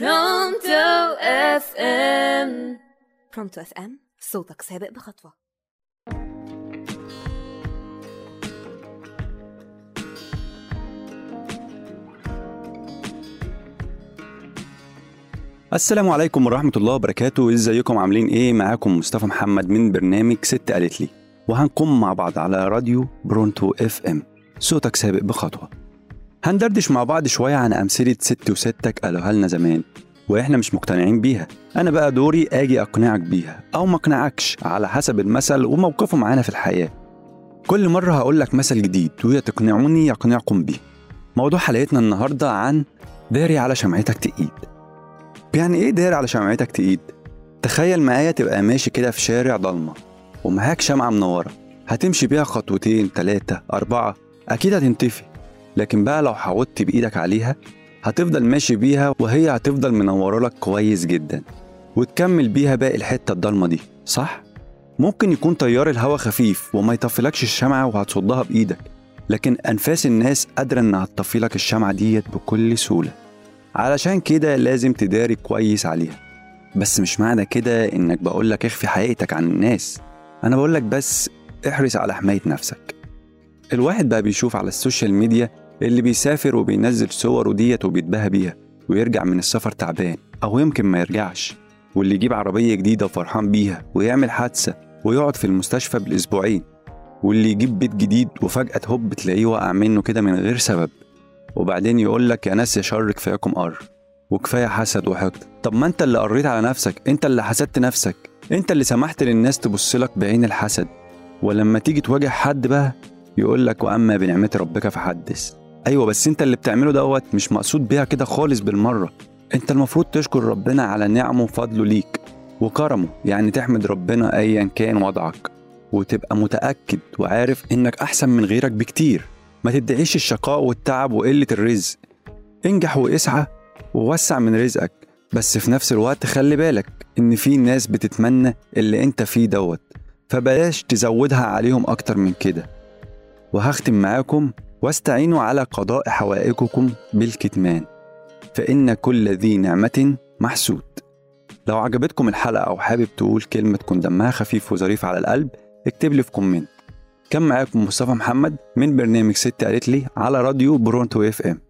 برونتو FM برونتو FM صوتك سابق بخطوة. السلام عليكم ورحمة الله وبركاته. إزيكم؟ عاملين إيه؟ معاكم مصطفى محمد من برنامج ستي قالت لي. وهنقوم مع بعض على راديو برونتو FM صوتك سابق بخطوة. هندردش مع بعض شوية عن أمثلة ست وستك قالوها لنا زمان وإحنا مش مقتنعين بيها. أنا بقى دوري آجي أقنعك بيها أو ما أقنعكش على حسب المثل وموقفه معانا في الحياة. كل مرة هقول لك مثل جديد ويا تقنعوني يقنعكم بيه. موضوع حلقتنا النهاردة عن داري على شمعتك تقيد. يعني إيه داري على شمعتك تقيد؟ تخيل معايا تبقى ماشي كده في شارع ضلمة ومعاك شمعة منورة هتمشي بيها خطوتين تلاتة أربعة أكيد هتنطفي لكن بقى لو حودت بإيدك عليها هتفضل ماشي بيها وهي هتفضل منورة لك كويس جدا وتكمل بيها باقي الحتة الضلمة دي صح؟ ممكن يكون تيار الهوا خفيف وما يطفلكش الشمعة وهتصدها بإيدك لكن أنفاس الناس قادرة إنها تطفي لك الشمعة ديت بكل سهولة. علشان كده لازم تداري كويس عليها. بس مش معنى كده إنك بقولك اخفي حقيقتك عن الناس. أنا بقولك بس احرص على حماية نفسك. الواحد بقى بيشوف على السوشيال ميديا اللي بيسافر وبينزل صوره ديت وبيتباهى بيها ويرجع من السفر تعبان أو يمكن ما يرجعش واللي يجيب عربية جديدة وفرحان بيها ويعمل حادثة ويقعد في المستشفى بالأسبوعين واللي يجيب بيت جديد وفجأة هوب تلاقيه وقع منه كده من غير سبب. وبعدين يقول لك يا ناس يا شر كفاياكم قر وكفاية حسد وحقد. طب ما أنت اللي قريت على نفسك أنت اللي حسدت نفسك أنت اللي سمحت للناس تبص لك بعين الحسد. ولما تيجي تواجه حد بقى يقول لك وأما بنعمة ربك فحدث. أيوه بس أنت اللي بتعمله دوت مش مقصود بيها كده خالص بالمرة. أنت المفروض تشكر ربنا على نعمه وفضله ليك وكرمه يعني تحمد ربنا ايا كان وضعك وتبقى متأكد وعارف إنك أحسن من غيرك بكتير. ما تدعيش الشقاء والتعب وقلة الرزق. انجح واسعى ووسع من رزقك. بس في نفس الوقت خلي بالك إن في ناس بتتمنى اللي أنت فيه دوت فبلاش تزودها عليهم أكتر من كده. وهختم معاكم واستعينوا على قضاء حوائجكم بالكتمان فإن كل ذي نعمة محسود. لو عجبتكم الحلقة أو حابب تقول كلمة تكون دمها خفيف وظريف على القلب اكتب لي في comment. كان معاكم مصطفى محمد من برنامج ستي قالت لي على راديو برونتو FM.